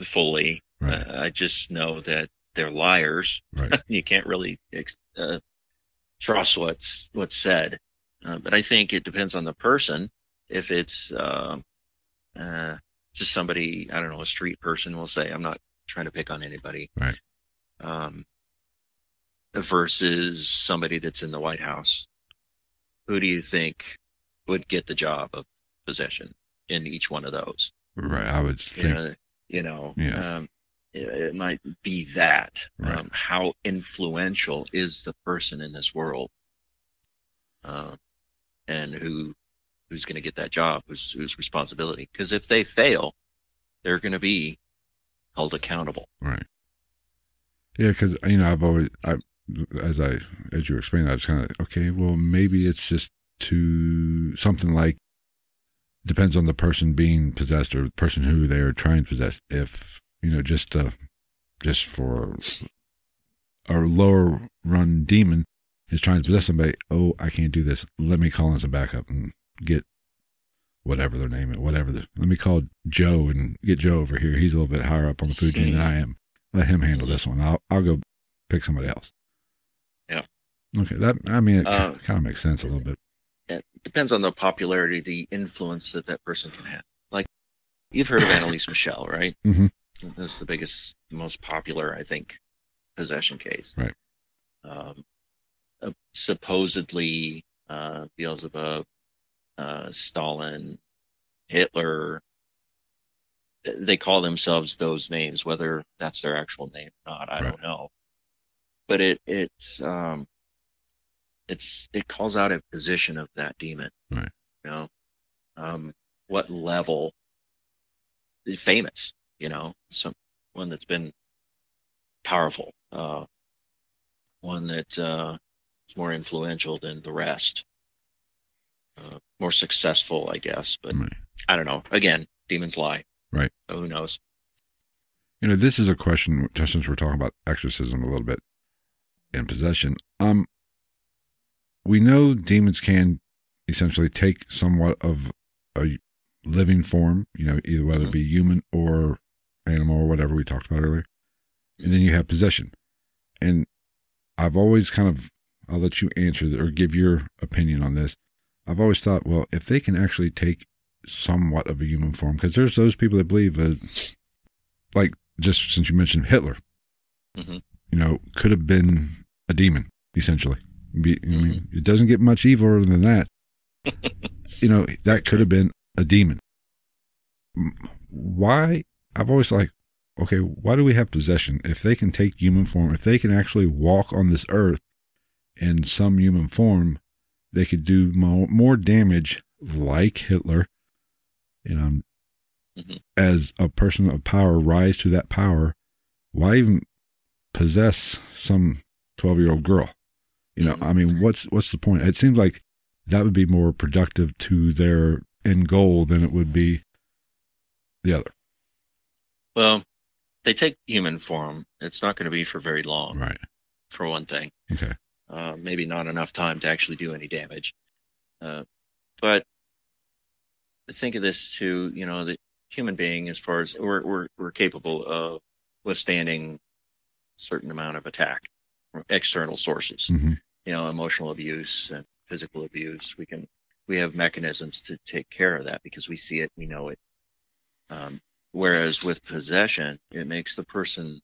fully. Right. Uh, I just know that they're liars. Right. you can't really ex- uh, trust what's what's said. Uh, but I think it depends on the person. If it's uh, uh, just somebody, I don't know, a street person, will say, I'm not trying to pick on anybody. Right. Um, versus somebody that's in the White House. Who do you think would get the job of possession in each one of those? Right. I would You think. know, you know Yeah. um, it, it might be that. Right. Um, how influential is the person in this world? Uh, and who who's going to get that job? Whose whose responsibility? Because if they fail, they're going to be held accountable. Right. Yeah, because you know I've always I as I as you were explaining, I was kind of okay. Well, maybe it's just to something like depends on the person being possessed or the person who they are trying to possess. If you know, just uh, just for a lower run demon is trying to possess somebody. Oh, I can't do this. Let me call in some backup and get whatever their name is, whatever the. Let me call Joe and get Joe over here. He's a little bit higher up on the food chain than I am. Let him handle this one. I'll I'll go pick somebody else. Yeah. Okay. That I mean, it Uh, kind of makes sense a little bit. It depends on the popularity, the influence that that person can have. Like you've heard of Anneliese Michel, right? Mhm. That's the biggest, most popular, I think, possession case. Right. Um, uh, supposedly, uh, Beelzebub, uh, Stalin, Hitler. They call themselves those names, whether that's their actual name or not, I Right. don't know. But it it's um, it's it calls out a position of that demon. Right. You know, um, what level? Famous, you know, some one that's been powerful, uh, one that uh, more influential than the rest, uh, more successful, I guess. But Right. I don't know. Again, demons lie. Right. So who knows? You know, this is a question just since we're talking about exorcism a little bit and possession. Um, we know demons can essentially take somewhat of a living form. You know, either whether it be human or animal or whatever we talked about earlier, and then you have possession. And I've always kind of, I'll let you answer or give your opinion on this. I've always thought, well, if they can actually take somewhat of a human form, because there's those people that believe that, like just since you mentioned Hitler, Mhm. you know, could have been a demon essentially. Be, I mean, it doesn't get much eviler than that. you know, that could have been a demon. Why? I've always like, okay, why do we have possession? If they can take human form, if they can actually walk on this earth in some human form, they could do more, more damage, like Hitler. You know, Mhm. as a person of power, rise to that power. Why even possess some twelve-year-old girl? You know, I mean, what's what's the point? It seems like that would be more productive to their end goal than it would be the other. Well, they take human form. It's not going to be for very long, Right. for one thing. Okay. Uh, maybe not enough time to actually do any damage. Uh, but think of this too, you know, the human being, as far as we're, we're, we're capable of withstanding certain amount of attack from external sources, hmm you know, emotional abuse and physical abuse. We can, we have mechanisms to take care of that because we see it, we know it. Um, whereas with possession, it makes the person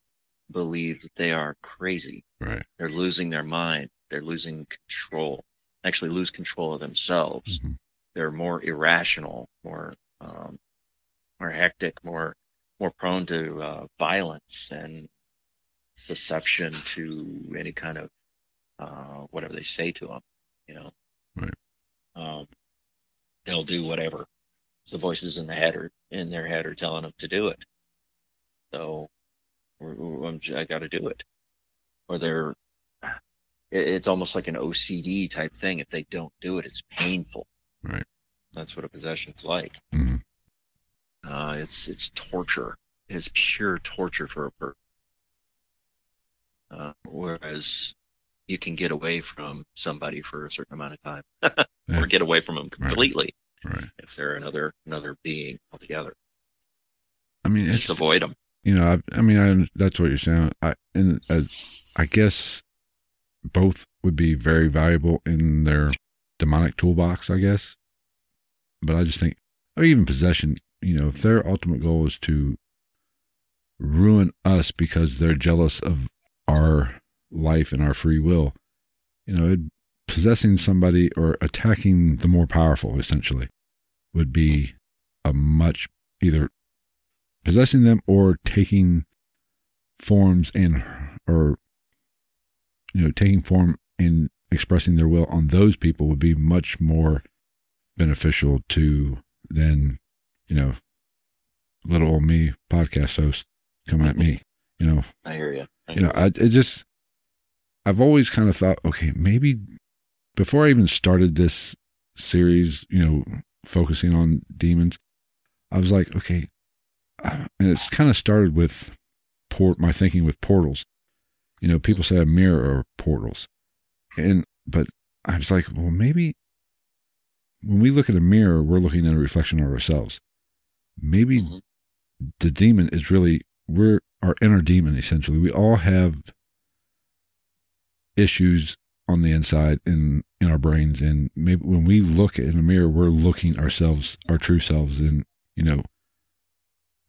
believe that they are crazy Right. they're losing their mind they're losing control actually lose control of themselves Mhm. they're more irrational more um, more hectic more more prone to uh, violence and deception to any kind of uh, whatever they say to them you know Right. um, they'll do whatever the voices in the head are in their head are telling them to do it so I'm j- I got to do it or they're it- it's almost like an OCD type thing. If they don't do it, it's painful. Right. That's what a possession's like. Mm-hmm. Uh, it's it's torture. It is pure torture for a person. Uh, whereas you can get away from somebody for a certain amount of time, Yeah. or get away from them completely Right. if they're another another being altogether. I mean, it's Just avoid them. You know, I, I mean, I, that's what you're saying. I and as I guess both would be very valuable in their demonic toolbox, I guess. But I just think, or even possession, you know, if their ultimate goal is to ruin us because they're jealous of our life and our free will, you know, it, possessing somebody or attacking the more powerful essentially would be a much either possessing them or taking forms in or you know taking form and expressing their will on those people would be much more beneficial to than you know little old me podcast host coming at me you know I hear you. I you know I it just I've always kind of thought okay maybe before I even started this series you know focusing on demons I was like okay and it's kind of started with port my thinking with portals. You know people say a mirror or portals. And but I was like well maybe when we look at a mirror we're looking at a reflection of ourselves. Maybe Mhm. the demon is really we're our inner demon essentially. We all have issues on the inside in in our brains. And maybe when we look in a mirror we're looking ourselves our true selves and you know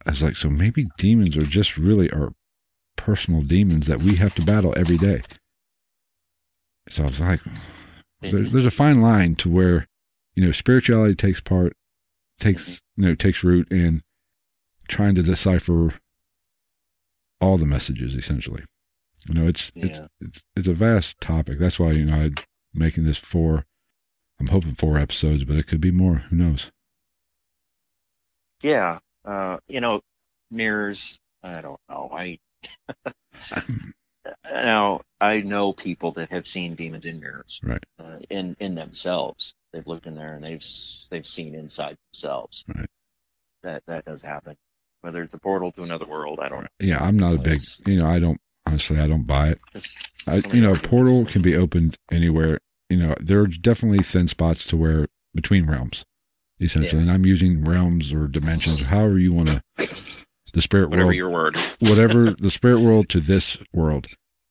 i was like so maybe demons are just really our personal demons that we have to battle every day. So i was like there, mm-hmm. there's a fine line to where you know spirituality takes part takes you know takes root in trying to decipher all the messages essentially. You know it's it's it's it's a vast topic. That's why you know i'm making this four i'm hoping four episodes but it could be more. Who knows? Yeah. Uh, you know, mirrors, I don't know. I now I know people that have seen demons in mirrors. Right. Uh, in in themselves. They've looked in there and they've they've seen inside themselves. Right. That that does happen. Whether it's a portal to another world, I don't know. yeah i'm not a big you know i don't honestly i don't buy it I, you know, a portal can be opened anywhere. You know, there are definitely thin spots to where between realms, essentially. Yeah. And I'm using realms or dimensions, or however you want to. The spirit world whatever world, your word. whatever the spirit world to this world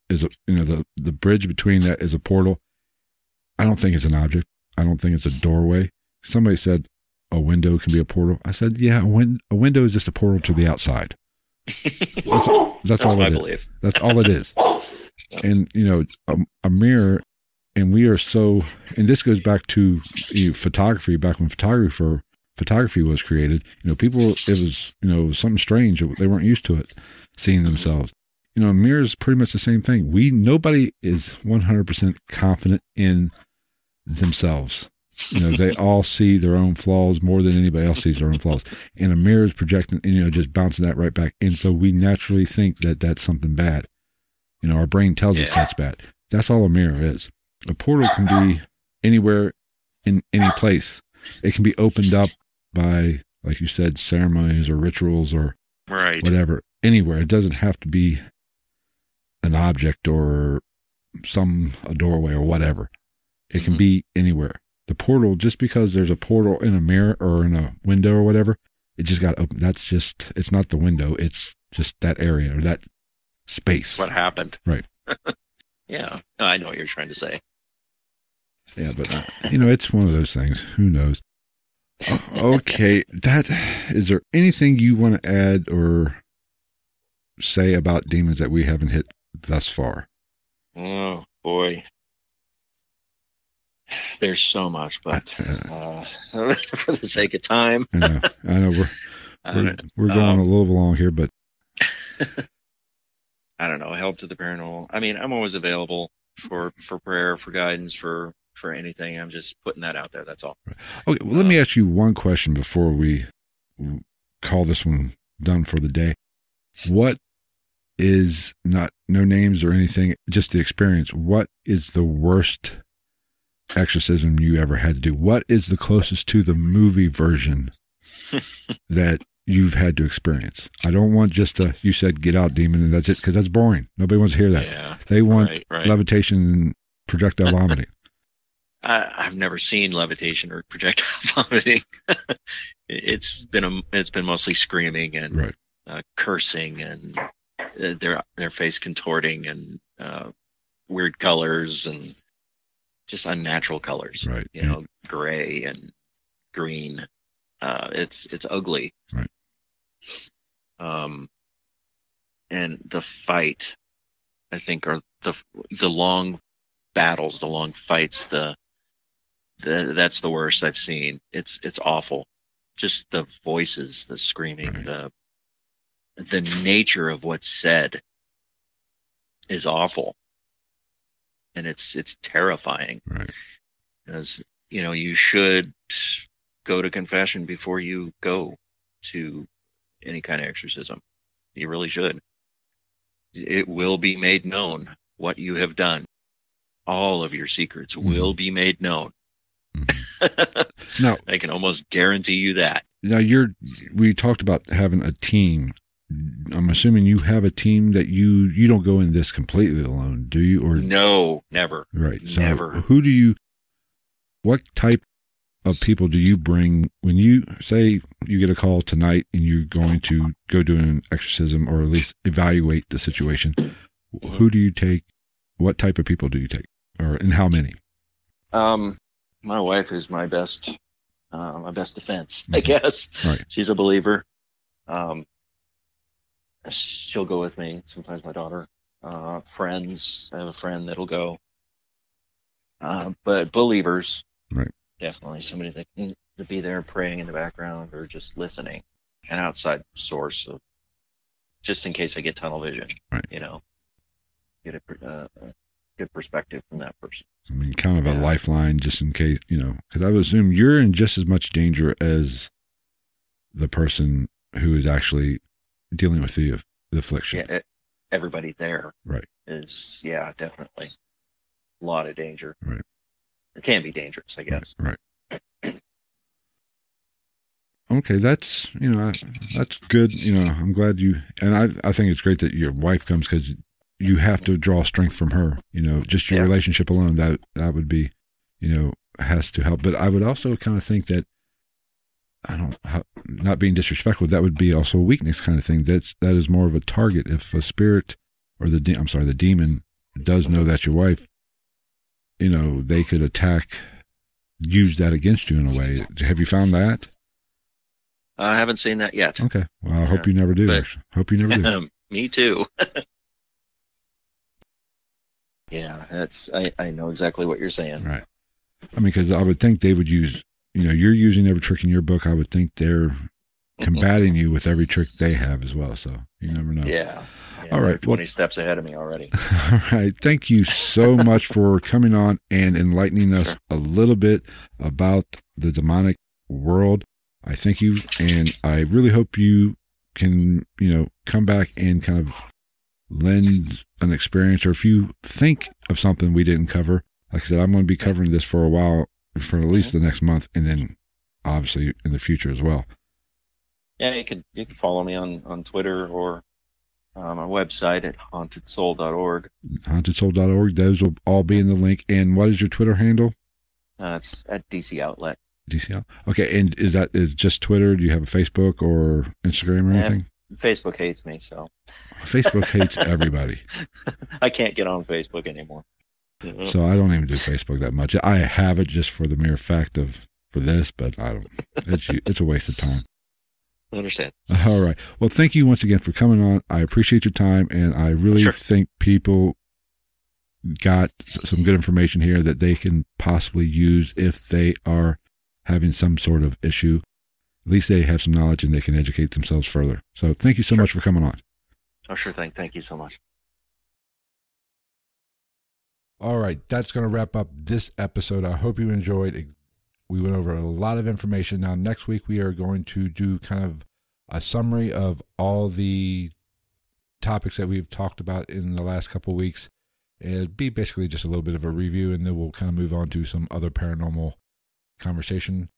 is, a, you know, the the bridge between that is a portal. I don't think it's an object. I don't think it's a doorway. Somebody said a window can be a portal. I said, yeah, a, win- a window is just a portal to the outside. That's, that's all I it is. believe. That's all it is. And you know, a, a mirror, and we are so. And this goes back to you know, photography. Back when photography photography was created, you know, people it was you know something strange. They weren't used to it, seeing themselves. You know, a mirror is pretty much the same thing. We nobody is one hundred percent confident in themselves. You know, they all see their own flaws more than anybody else sees their own flaws. And a mirror is projecting, you know, just bouncing that right back. And so we naturally think that that's something bad. You know, our brain tells us that's bad. That's all a mirror is. A portal can be anywhere in any place. It can be opened up by, like you said, ceremonies or rituals or Right. whatever, anywhere. It doesn't have to be an object or some a doorway or whatever. It can Mhm. be anywhere. The portal, just because there's a portal in a mirror or in a window or whatever, it just got open. That's just it's not the window. It's just that area or that space. What happened? Right. yeah. I know what you're trying to say. Yeah, but uh, you know, it's one of those things. Who knows? Okay, that is there anything you want to add or say about demons that we haven't hit thus far? Oh boy. There's so much, but uh, for the sake of time, I know, I know we're we're, we're going um, a little along here, but I don't know. Help to the paranormal. I mean, I'm always available for for prayer, for guidance, for for anything. I'm just putting that out there. That's all. okay. Well, let me ask you one question before we call this one done for the day. What is not no names or anything, just the experience? What is the worst exorcism you ever had to do? What is the closest to the movie version that you've had to experience? I don't want just a you said get out demon and that's it because that's boring. Nobody wants to hear that. Yeah. They want Right. Right. levitation and projectile vomiting. I, I've never seen levitation or projectile vomiting. it's been a, it's been mostly screaming and Right. uh, cursing and uh, their their face contorting and uh, weird colors and just unnatural colors. Right. You know, gray and green. Uh, it's it's ugly. Right. Um, and the fight, I think, are the the long battles, the long fights, the the that's the worst I've seen. It's it's awful. Just the voices, the screaming, Right. the the nature of what's said is awful. And it's it's terrifying. Right. As you know, you should go to confession before you go to any kind of exorcism. You really should. It will be made known what you have done. All of your secrets Mhm. will be made known. Now, I can almost guarantee you that. now you're. We talked about having a team. I'm assuming you have a team that you you don't go in this completely alone, do you? Or No, never. right? So Never. who do you? What type of people do you bring when you say you get a call tonight and you're going to go do an exorcism or at least evaluate the situation? Who do you take? What type of people do you take, or and how many? Um, my wife is my best, uh, my best defense, I Mhm. guess. Right. She's a believer. Um, she'll go with me. Sometimes my daughter, uh, friends. I have a friend that'll go. Uh, but believers, Right. Definitely somebody that can to be there praying in the background or just listening, an outside source of, just in case I get tunnel vision. Right. You know, get a, uh, a good perspective from that person. I mean, kind of a Yeah. lifeline just in case, you know, because I would assume you're in just as much danger as the person who is actually dealing with the, the affliction. Yeah, e- everybody there Right. is yeah, definitely a lot of danger. Right. It can be dangerous, I guess. Right. right. Okay, that's you know that's good. You know, I'm glad you and I. I think it's great that your wife comes because you have to draw strength from her. You know, just your Yeah. relationship alone that that would be, you know, has to help. But I would also kind of think that I don't how, not being disrespectful. That would be also a weakness kind of thing. That's that is more of a target. If a spirit or the de- I'm sorry, the demon does know that's your wife, you know, they could attack, use that against you in a way. Have you found that? I haven't seen that yet. Okay. Well, I hope you never do. But- actually. Hope you never do. Me too. yeah, that's I, I know exactly what you're saying. Right. I mean, because I would think they would use, you know, you're using every trick in your book. I would think they're mm-hmm. combating you with every trick they have as well. So you never know. Yeah. yeah. All right, they're well- Twenty steps ahead of me already. All right. Thank you so much for coming on and enlightening us Sure. a little bit about the demonic world. I thank you, and I really hope you can, you know, come back and kind of lend an experience, or if you think of something we didn't cover. Like I said, I'm going to be covering this for a while, for at least the next month, and then obviously in the future as well. Yeah, you could you can follow me on on Twitter or uh, my website at hauntedsoul.org. HauntedSoul.org. Those will all be in the link. And what is your Twitter handle? Uh, it's at DC Outlet. DC Outlet. Okay, and is that is just Twitter? Do you have a Facebook or Instagram or anything? Facebook hates me, so Facebook hates everybody, I can't get on Facebook anymore. So I don't even do Facebook that much. I have it just for the mere fact of for this, but I don't. It's it's a waste of time. I understand. All right. Well, thank you once again for coming on. I appreciate your time, and I really Sure. think people got some good information here that they can possibly use if they are having some sort of issue. At least they have some knowledge and they can educate themselves further. So, thank you so Sure. much for coming on. Oh, sure thing. Thank you so much. All right, that's going to wrap up this episode. I hope you enjoyed. We went over a lot of information. Now, next week, we are going to do kind of a summary of all the topics that we've talked about in the last couple of weeks. It'd be basically just a little bit of a review, and then we'll kind of move on to some other paranormal conversation.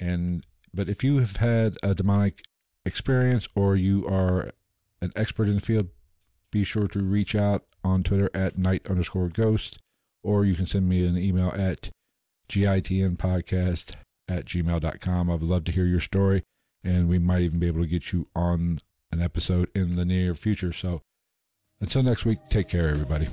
And but if you have had a demonic experience or you are an expert in the field, be sure to reach out on Twitter at night underscore ghost, or you can send me an email at gitnpodcast at gmail.com. I would love to hear your story, and we might even be able to get you on an episode in the near future. So until next week, take care, everybody.